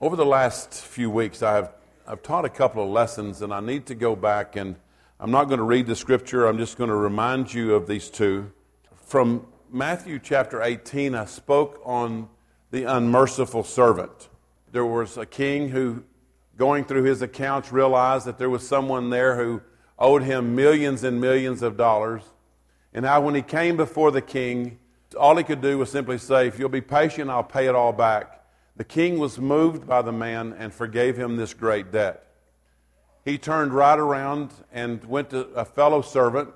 Over the last few weeks, I've, I've taught a couple of lessons, and I need to go back and I'm not going to read the scripture, I'm just going to remind you of these two. From Matthew chapter 18, I spoke on the unmerciful servant. There was a king who, going through his accounts, realized that there was someone there who owed him millions and millions of dollars. And how, when he came before the king, all he could do was simply say, If you'll be patient, I'll pay it all back. The king was moved by the man and forgave him this great debt. He turned right around and went to a fellow servant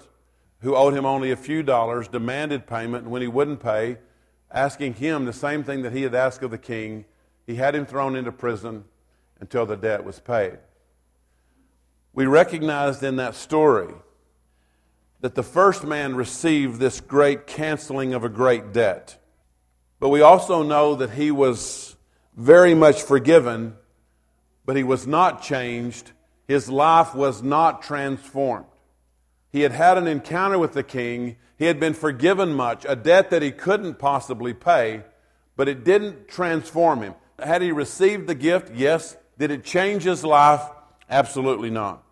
who owed him only a few dollars, demanded payment, and when he wouldn't pay, asking him the same thing that he had asked of the king, he had him thrown into prison until the debt was paid. We recognized in that story that the first man received this great canceling of a great debt. But we also know that he was very much forgiven, but he was not changed. His life was not transformed. He had had an encounter with the king. He had been forgiven much, a debt that he couldn't possibly pay, but it didn't transform him. Had he received the gift? Yes. Did it change his life? Absolutely not.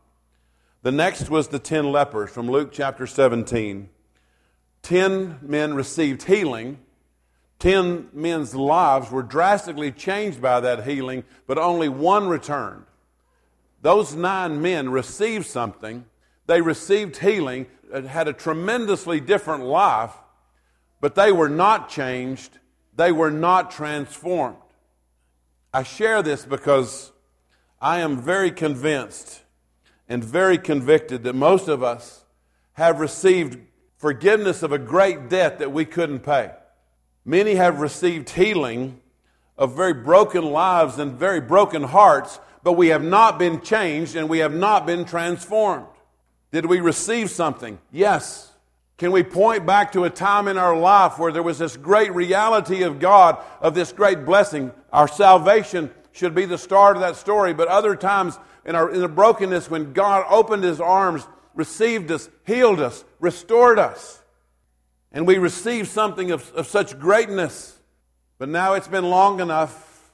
The next was the ten lepers from Luke chapter 17. Ten men received healing, Ten men's lives were drastically changed by that healing, but only one returned. Those nine men received something. They received healing, uh, had a tremendously different life, but they were not changed. They were not transformed. I share this because I am very convinced and very convicted that most of us have received forgiveness of a great debt that we couldn't pay. Many have received healing of very broken lives and very broken hearts, but we have not been changed and we have not been transformed. Did we receive something? Yes. Can we point back to a time in our life where there was this great reality of God, of this great blessing? Our salvation should be the start of that story, but other times in, our, in the brokenness when God opened his arms, received us, healed us, restored us and we receive something of, of such greatness. But now it's been long enough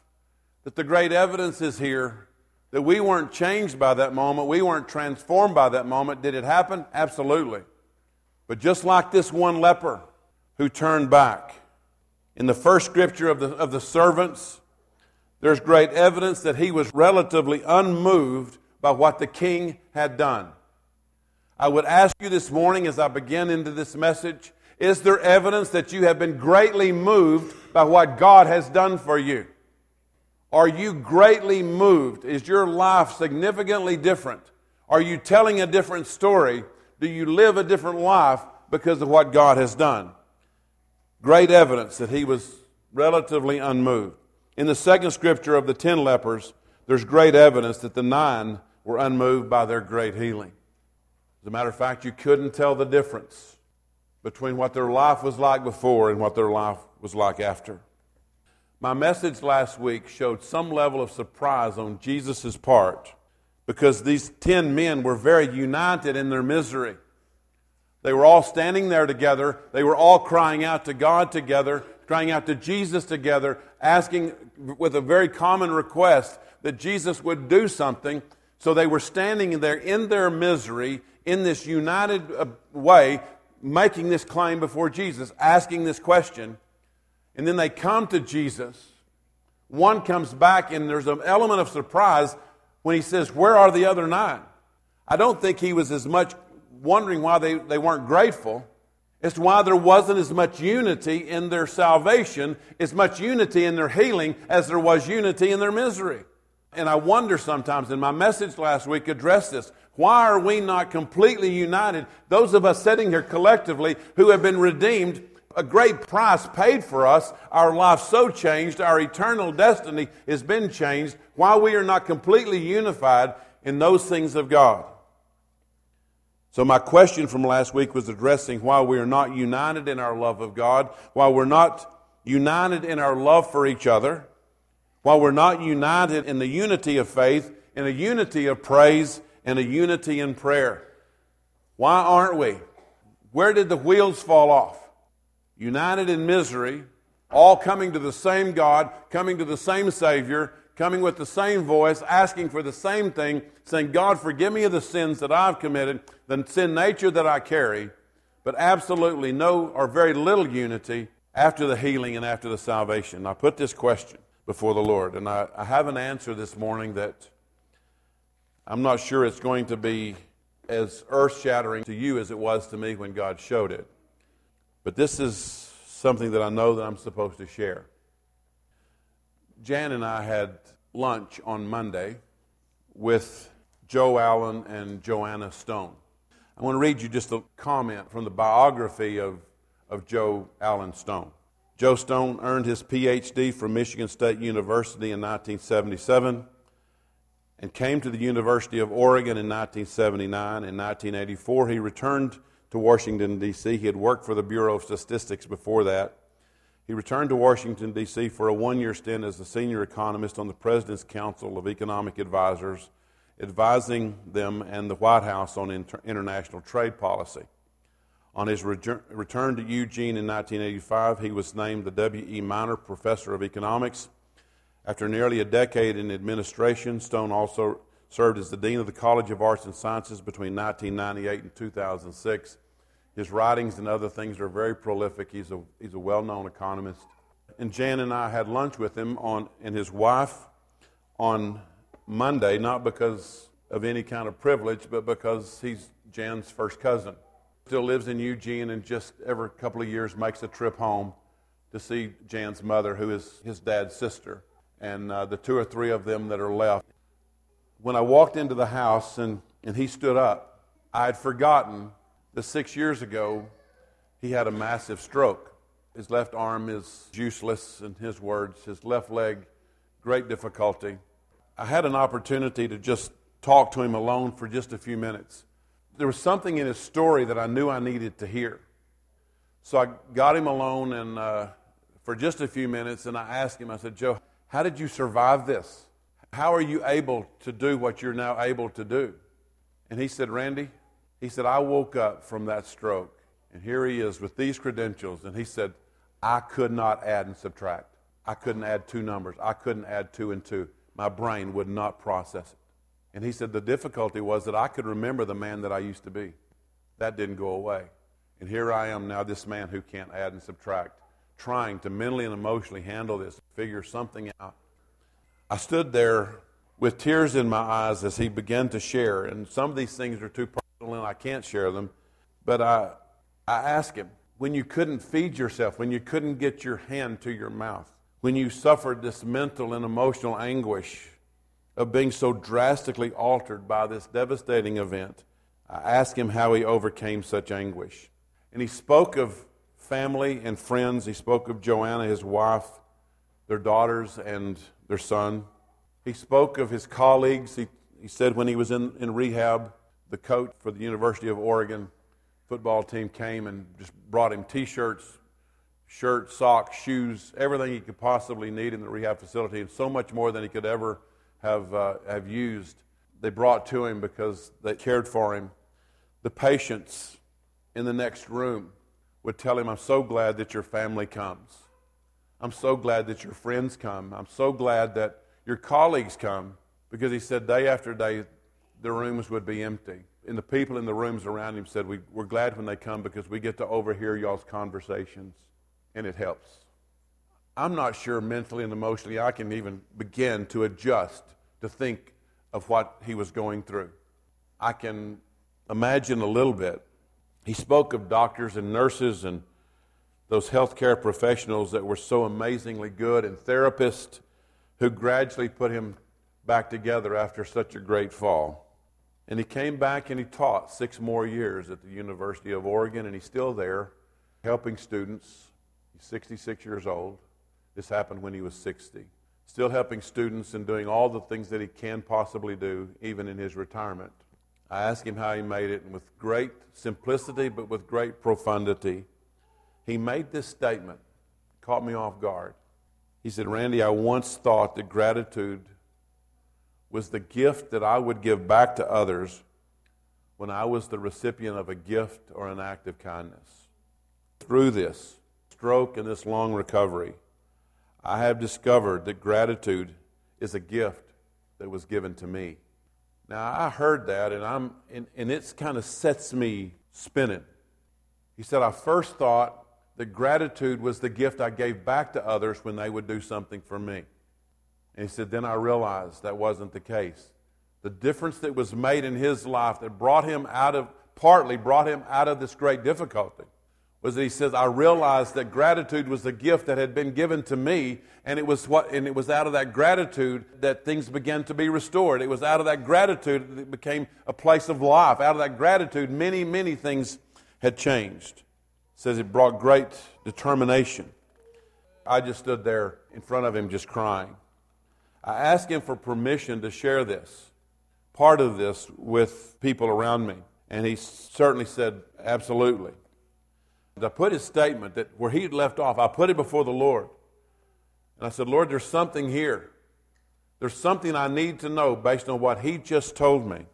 that the great evidence is here that we weren't changed by that moment. We weren't transformed by that moment. Did it happen? Absolutely. But just like this one leper who turned back, in the first scripture of the, of the servants, there's great evidence that he was relatively unmoved by what the king had done. I would ask you this morning as I begin into this message is there evidence that you have been greatly moved by what God has done for you? Are you greatly moved? Is your life significantly different? Are you telling a different story? Do you live a different life because of what God has done? Great evidence that he was relatively unmoved. In the second scripture of the ten lepers, there's great evidence that the nine were unmoved by their great healing. As a matter of fact, you couldn't tell the difference between what their life was like before and what their life was like after. My message last week showed some level of surprise on Jesus' part because these ten men were very united in their misery. They were all standing there together. They were all crying out to God together, crying out to Jesus together, asking with a very common request that Jesus would do something. So they were standing there in their misery in this united uh, way, making this claim before Jesus, asking this question, and then they come to Jesus. One comes back, and there's an element of surprise when he says, Where are the other nine? I don't think he was as much wondering why they, they weren't grateful to why there wasn't as much unity in their salvation, as much unity in their healing as there was unity in their misery. And I wonder sometimes, and my message last week addressed this. Why are we not completely united? Those of us sitting here collectively who have been redeemed, a great price paid for us, our life so changed, our eternal destiny has been changed. Why we are not completely unified in those things of God? So, my question from last week was addressing why we are not united in our love of God, why we're not united in our love for each other, while we're not united in the unity of faith, in a unity of praise, and a unity in prayer. Why aren't we? Where did the wheels fall off? United in misery, all coming to the same God, coming to the same Savior, coming with the same voice, asking for the same thing, saying, God, forgive me of the sins that I've committed, the sin nature that I carry, but absolutely no or very little unity after the healing and after the salvation. I put this question before the Lord, and I, I have an answer this morning that I'm not sure it's going to be as earth shattering to you as it was to me when God showed it. But this is something that I know that I'm supposed to share. Jan and I had lunch on Monday with Joe Allen and Joanna Stone. I want to read you just a comment from the biography of, of Joe Allen Stone. Joe Stone earned his PhD from Michigan State University in 1977 and came to the University of Oregon in 1979. In 1984, he returned to Washington, D.C. He had worked for the Bureau of Statistics before that. He returned to Washington, D.C. for a one year stint as a senior economist on the President's Council of Economic Advisors, advising them and the White House on inter- international trade policy. On his re- return to Eugene in 1985, he was named the W.E. Miner Professor of Economics. After nearly a decade in administration, Stone also served as the Dean of the College of Arts and Sciences between 1998 and 2006. His writings and other things are very prolific. He's a, he's a well known economist. And Jan and I had lunch with him on, and his wife on Monday, not because of any kind of privilege, but because he's Jan's first cousin. Still lives in Eugene and just every couple of years makes a trip home to see Jan's mother, who is his dad's sister, and uh, the two or three of them that are left. When I walked into the house and, and he stood up, I had forgotten that six years ago he had a massive stroke. His left arm is useless, in his words, his left leg, great difficulty. I had an opportunity to just talk to him alone for just a few minutes. There was something in his story that I knew I needed to hear. So I got him alone and uh, for just a few minutes, and I asked him, I said, Joe, how did you survive this? How are you able to do what you're now able to do? And he said, Randy, he said, I woke up from that stroke, and here he is with these credentials. And he said, I could not add and subtract. I couldn't add two numbers. I couldn't add two and two. My brain would not process it. And he said, the difficulty was that I could remember the man that I used to be. That didn't go away. And here I am now, this man who can't add and subtract, trying to mentally and emotionally handle this, figure something out. I stood there with tears in my eyes as he began to share, and some of these things are too personal and I can't share them. But I, I asked him, when you couldn't feed yourself, when you couldn't get your hand to your mouth, when you suffered this mental and emotional anguish of being so drastically altered by this devastating event, I asked him how he overcame such anguish. And he spoke of family and friends. He spoke of Joanna, his wife, their daughters, and their son. He spoke of his colleagues. He, he said when he was in, in rehab, the coach for the University of Oregon football team came and just brought him T-shirts, shirts, socks, shoes, everything he could possibly need in the rehab facility, and so much more than he could ever have uh, have used. They brought to him because they cared for him. The patients in the next room would tell him, "I'm so glad that your family comes. I'm so glad that your friends come. I'm so glad that your colleagues come." Because he said day after day, the rooms would be empty. And the people in the rooms around him said, we, We're glad when they come because we get to overhear y'all's conversations, and it helps. I'm not sure mentally and emotionally I can even begin to adjust to think of what he was going through. I can imagine a little bit. He spoke of doctors and nurses and those healthcare professionals that were so amazingly good and therapists who gradually put him back together after such a great fall. And he came back and he taught six more years at the University of Oregon, and he's still there helping students. He's 66 years old. This happened when he was 60. Still helping students and doing all the things that he can possibly do, even in his retirement. I asked him how he made it, and with great simplicity but with great profundity, he made this statement. Caught me off guard. He said, Randy, I once thought that gratitude was the gift that I would give back to others when I was the recipient of a gift or an act of kindness. Through this stroke and this long recovery, I have discovered that gratitude is a gift that was given to me. Now, I heard that, and, I'm, and, and it kind of sets me spinning. He said, I first thought that gratitude was the gift I gave back to others when they would do something for me. And he said, then I realized that wasn't the case. The difference that was made in his life that brought him out of, partly brought him out of this great difficulty, was that he says, I realized that gratitude was the gift that had been given to me, and it was what and it was out of that gratitude that things began to be restored. It was out of that gratitude that it became a place of life. Out of that gratitude, many, many things had changed. It says it brought great determination. I just stood there in front of him just crying. I asked him for permission to share this, part of this, with people around me. And he certainly said, absolutely. I put his statement that where he left off, I put it before the Lord. And I said, Lord, there's something here. There's something I need to know based on what he just told me.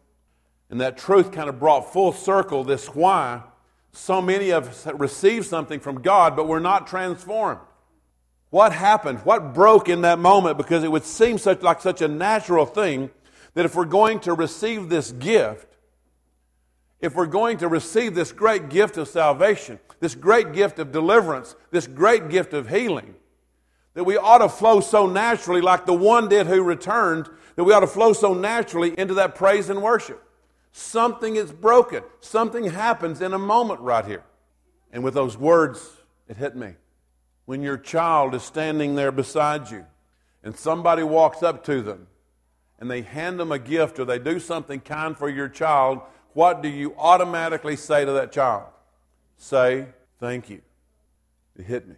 And that truth kind of brought full circle this why so many of us receive something from God, but we're not transformed. What happened? What broke in that moment? Because it would seem such like such a natural thing that if we're going to receive this gift, if we're going to receive this great gift of salvation, this great gift of deliverance, this great gift of healing, that we ought to flow so naturally, like the one did who returned, that we ought to flow so naturally into that praise and worship. Something is broken. Something happens in a moment right here. And with those words, it hit me. When your child is standing there beside you and somebody walks up to them and they hand them a gift or they do something kind for your child, what do you automatically say to that child? Say, thank you. It hit me.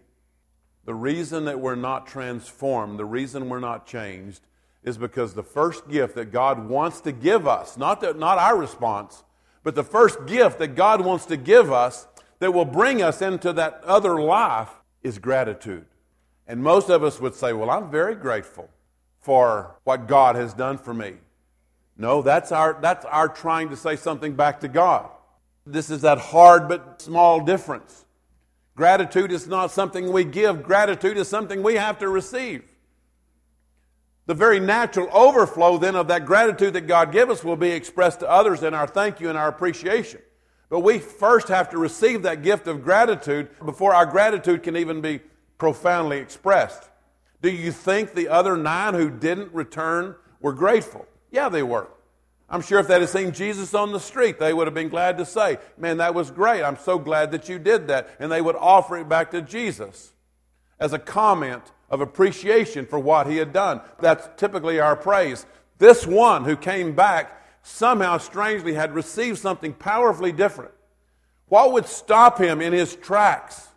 The reason that we're not transformed, the reason we're not changed, is because the first gift that God wants to give us, not, not our response, but the first gift that God wants to give us that will bring us into that other life is gratitude. And most of us would say, Well, I'm very grateful for what God has done for me. No, that's our, that's our trying to say something back to God. This is that hard but small difference. Gratitude is not something we give, gratitude is something we have to receive. The very natural overflow then of that gratitude that God gives us will be expressed to others in our thank you and our appreciation. But we first have to receive that gift of gratitude before our gratitude can even be profoundly expressed. Do you think the other nine who didn't return were grateful? Yeah, they were. I'm sure if they'd have seen Jesus on the street, they would have been glad to say, Man, that was great. I'm so glad that you did that. And they would offer it back to Jesus as a comment of appreciation for what he had done. That's typically our praise. This one who came back somehow strangely had received something powerfully different. What would stop him in his tracks?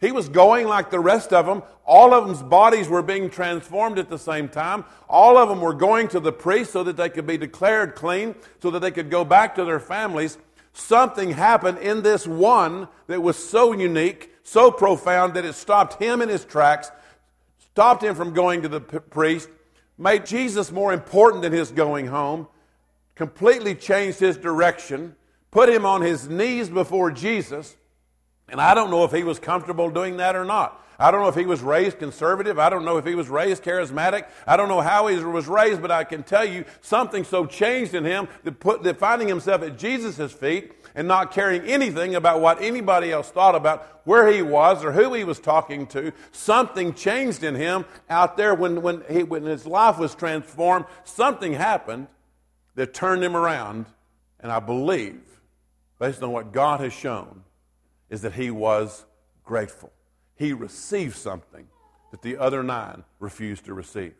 He was going like the rest of them. All of them's bodies were being transformed at the same time. All of them were going to the priest so that they could be declared clean, so that they could go back to their families. Something happened in this one that was so unique, so profound that it stopped him in his tracks stopped him from going to the priest, made Jesus more important than his going home, completely changed his direction, put him on his knees before Jesus. And I don't know if he was comfortable doing that or not. I don't know if he was raised conservative. I don't know if he was raised charismatic. I don't know how he was raised, but I can tell you something so changed in him that, put, that finding himself at Jesus' feet and not caring anything about what anybody else thought about where he was or who he was talking to. Something changed in him out there when, when, he, when his life was transformed. Something happened that turned him around. And I believe, based on what God has shown, is that he was grateful. He received something that the other nine refused to receive.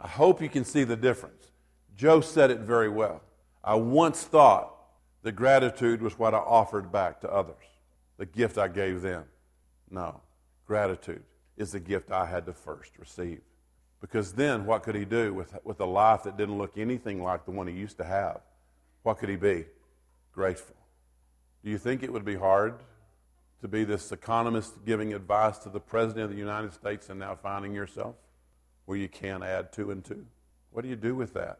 I hope you can see the difference. Joe said it very well. I once thought that gratitude was what I offered back to others, the gift I gave them. No, gratitude is the gift I had to first receive. Because then, what could he do with, with a life that didn't look anything like the one he used to have? What could he be? Grateful. Do you think it would be hard to be this economist giving advice to the President of the United States and now finding yourself where you can't add two and two? What do you do with that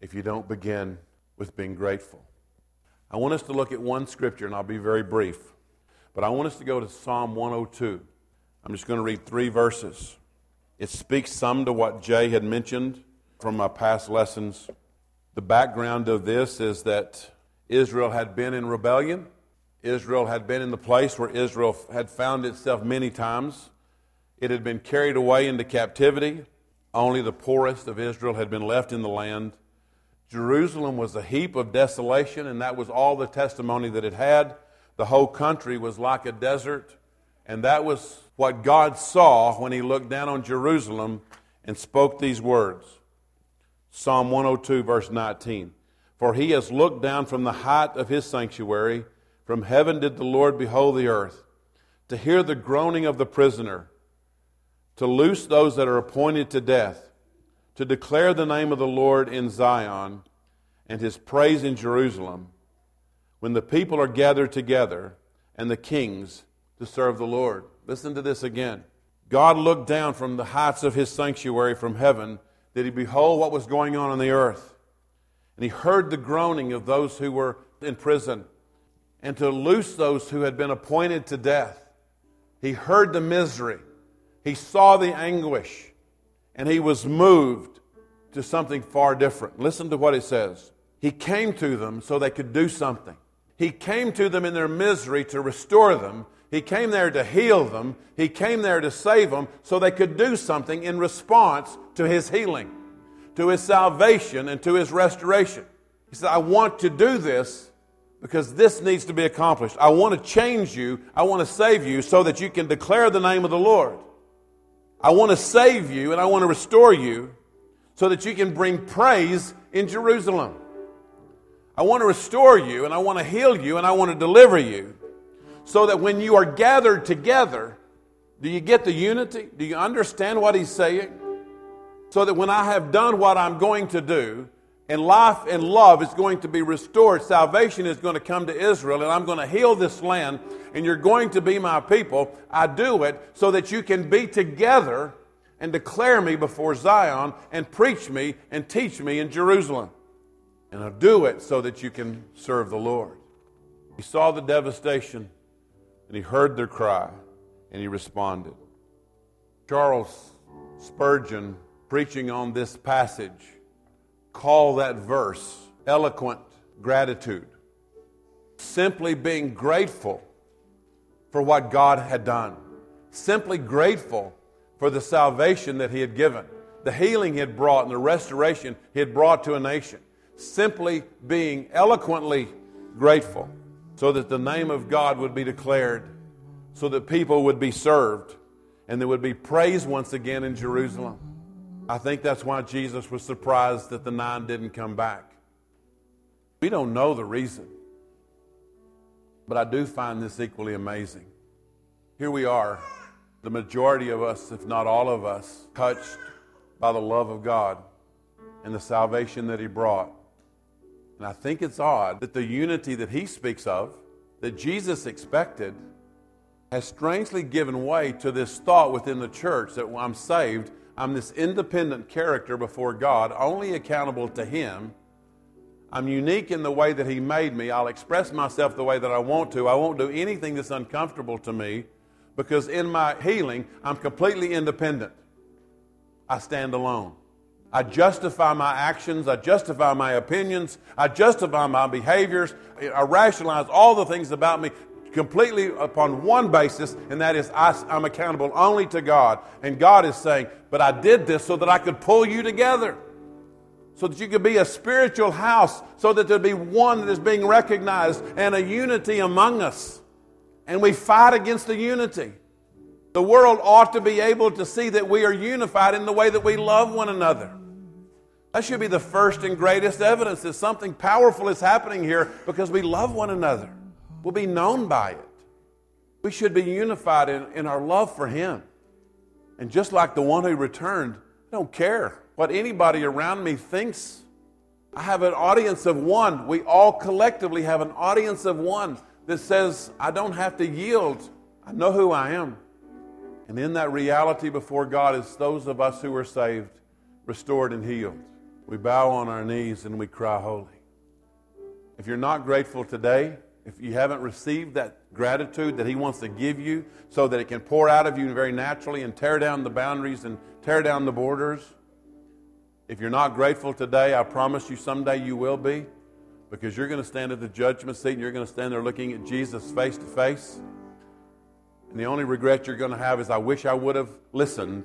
if you don't begin with being grateful? I want us to look at one scripture, and I'll be very brief. But I want us to go to Psalm 102. I'm just going to read three verses. It speaks some to what Jay had mentioned from my past lessons. The background of this is that Israel had been in rebellion. Israel had been in the place where Israel had found itself many times. It had been carried away into captivity. Only the poorest of Israel had been left in the land. Jerusalem was a heap of desolation, and that was all the testimony that it had. The whole country was like a desert, and that was what God saw when He looked down on Jerusalem and spoke these words Psalm 102, verse 19. For He has looked down from the height of His sanctuary, from heaven did the Lord behold the earth, to hear the groaning of the prisoner, to loose those that are appointed to death to declare the name of the Lord in Zion and his praise in Jerusalem when the people are gathered together and the kings to serve the Lord. Listen to this again. God looked down from the heights of his sanctuary from heaven. Did he behold what was going on on the earth? And he heard the groaning of those who were in prison and to loose those who had been appointed to death. He heard the misery. He saw the anguish and he was moved to something far different. Listen to what it says. He came to them so they could do something. He came to them in their misery to restore them. He came there to heal them. He came there to save them so they could do something in response to his healing, to his salvation, and to his restoration. He said, I want to do this because this needs to be accomplished. I want to change you. I want to save you so that you can declare the name of the Lord. I want to save you and I want to restore you so that you can bring praise in Jerusalem. I want to restore you and I want to heal you and I want to deliver you so that when you are gathered together, do you get the unity? Do you understand what he's saying? So that when I have done what I'm going to do, and life and love is going to be restored. Salvation is going to come to Israel, and I'm going to heal this land, and you're going to be my people. I do it so that you can be together and declare me before Zion and preach me and teach me in Jerusalem. And I'll do it so that you can serve the Lord. He saw the devastation, and he heard their cry, and he responded. Charles Spurgeon, preaching on this passage, call that verse eloquent gratitude. Simply being grateful for what God had done. Simply grateful for the salvation that He had given, the healing He had brought, and the restoration He had brought to a nation. Simply being eloquently grateful so that the name of God would be declared, so that people would be served, and there would be praise once again in Jerusalem. I think that's why Jesus was surprised that the nine didn't come back. We don't know the reason, but I do find this equally amazing. Here we are, the majority of us, if not all of us, touched by the love of God and the salvation that He brought. And I think it's odd that the unity that He speaks of, that Jesus expected, has strangely given way to this thought within the church that I'm saved I'm this independent character before God, only accountable to Him. I'm unique in the way that He made me. I'll express myself the way that I want to. I won't do anything that's uncomfortable to me because in my healing, I'm completely independent. I stand alone. I justify my actions. I justify my opinions. I justify my behaviors. I rationalize all the things about me completely upon one basis, and that is I, am accountable only to God. And God is saying, But I did this so that I could pull you together, so that you could be a spiritual house, so that there'd be one that is being recognized and a unity among us. And we fight against the unity. The world ought to be able to see that we are unified in the way that we love one another. That should be the first and greatest evidence that something powerful is happening here because we love one another will be known by it. We should be unified in, in our love for Him. And just like the one who returned, I don't care what anybody around me thinks. I have an audience of one. We all collectively have an audience of one that says, I don't have to yield. I know who I am. And in that reality before God is those of us who are saved, restored, and healed. We bow on our knees and we cry, Holy. If you're not grateful today, if you haven't received that gratitude that He wants to give you so that it can pour out of you very naturally and tear down the boundaries and tear down the borders, If you're not grateful today, I promise you someday you will be because you're going to stand at the judgment seat and you're going to stand there looking at Jesus face to face. And the only regret you're going to have is, I wish I would have listened.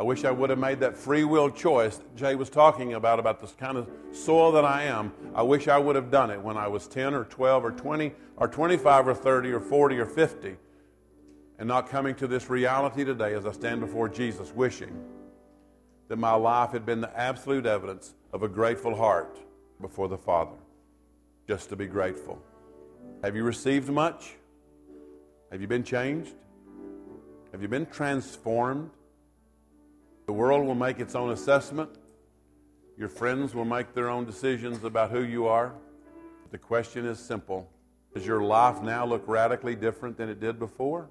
I wish I would have made that free will choice that Jay was talking about, about this kind of soil that I am. I wish I would have done it when I was 10 or 12 or 20 or 25 or 30 or 40 or 50 and not coming to this reality today as I stand before Jesus, wishing that my life had been the absolute evidence of a grateful heart before the Father. Just to be grateful. Have you received much? Have you been changed? Have you been transformed? The world will make its own assessment. Your friends will make their own decisions about who you are. The question is simple Does your life now look radically different than it did before?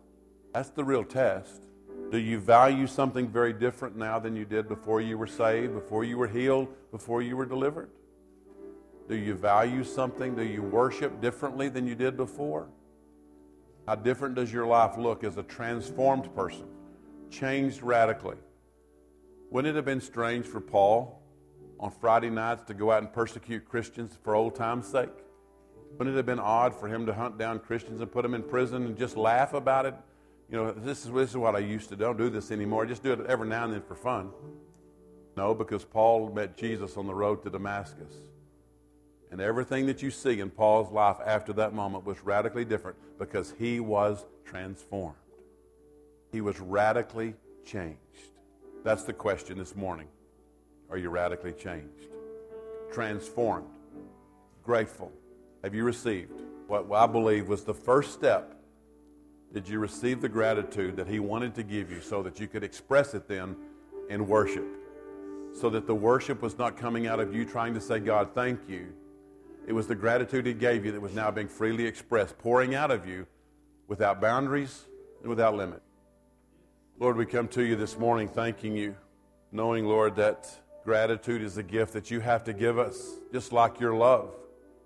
That's the real test. Do you value something very different now than you did before you were saved, before you were healed, before you were delivered? Do you value something? Do you worship differently than you did before? How different does your life look as a transformed person, changed radically? Wouldn't it have been strange for Paul on Friday nights to go out and persecute Christians for old time's sake? Wouldn't it have been odd for him to hunt down Christians and put them in prison and just laugh about it you know, this is, this is what I used to do. Don't do this anymore. I just do it every now and then for fun. No, because Paul met Jesus on the road to Damascus. And everything that you see in Paul's life after that moment was radically different because he was transformed. He was radically changed. That's the question this morning. Are you radically changed? Transformed? Grateful? Have you received what I believe was the first step did you receive the gratitude that He wanted to give you so that you could express it then in worship? So that the worship was not coming out of you trying to say, God, thank you. It was the gratitude He gave you that was now being freely expressed, pouring out of you without boundaries and without limit. Lord, we come to you this morning thanking you, knowing, Lord, that gratitude is a gift that you have to give us, just like your love.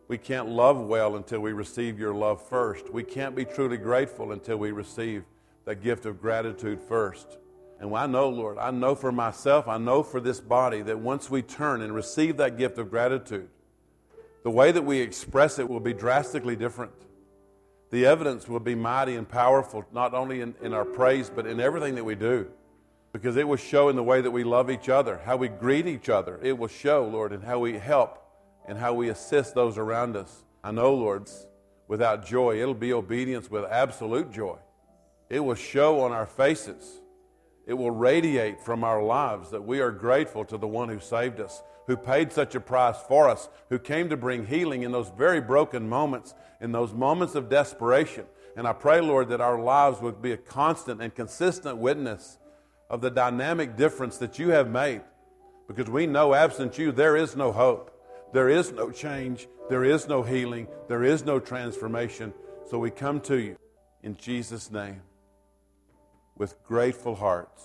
We can't love well until we receive your love first. We can't be truly grateful until we receive that gift of gratitude first. And I know, Lord, I know for myself, I know for this body that once we turn and receive that gift of gratitude, the way that we express it will be drastically different. The evidence will be mighty and powerful, not only in, in our praise, but in everything that we do. Because it will show in the way that we love each other, how we greet each other. It will show, Lord, in how we help and how we assist those around us. I know, Lord, without joy, it'll be obedience with absolute joy. It will show on our faces. It will radiate from our lives that we are grateful to the one who saved us, who paid such a price for us, who came to bring healing in those very broken moments, in those moments of desperation. And I pray, Lord, that our lives would be a constant and consistent witness of the dynamic difference that you have made. Because we know, absent you, there is no hope. There is no change, there is no healing, there is no transformation. So we come to you in Jesus' name with grateful hearts.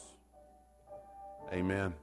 Amen.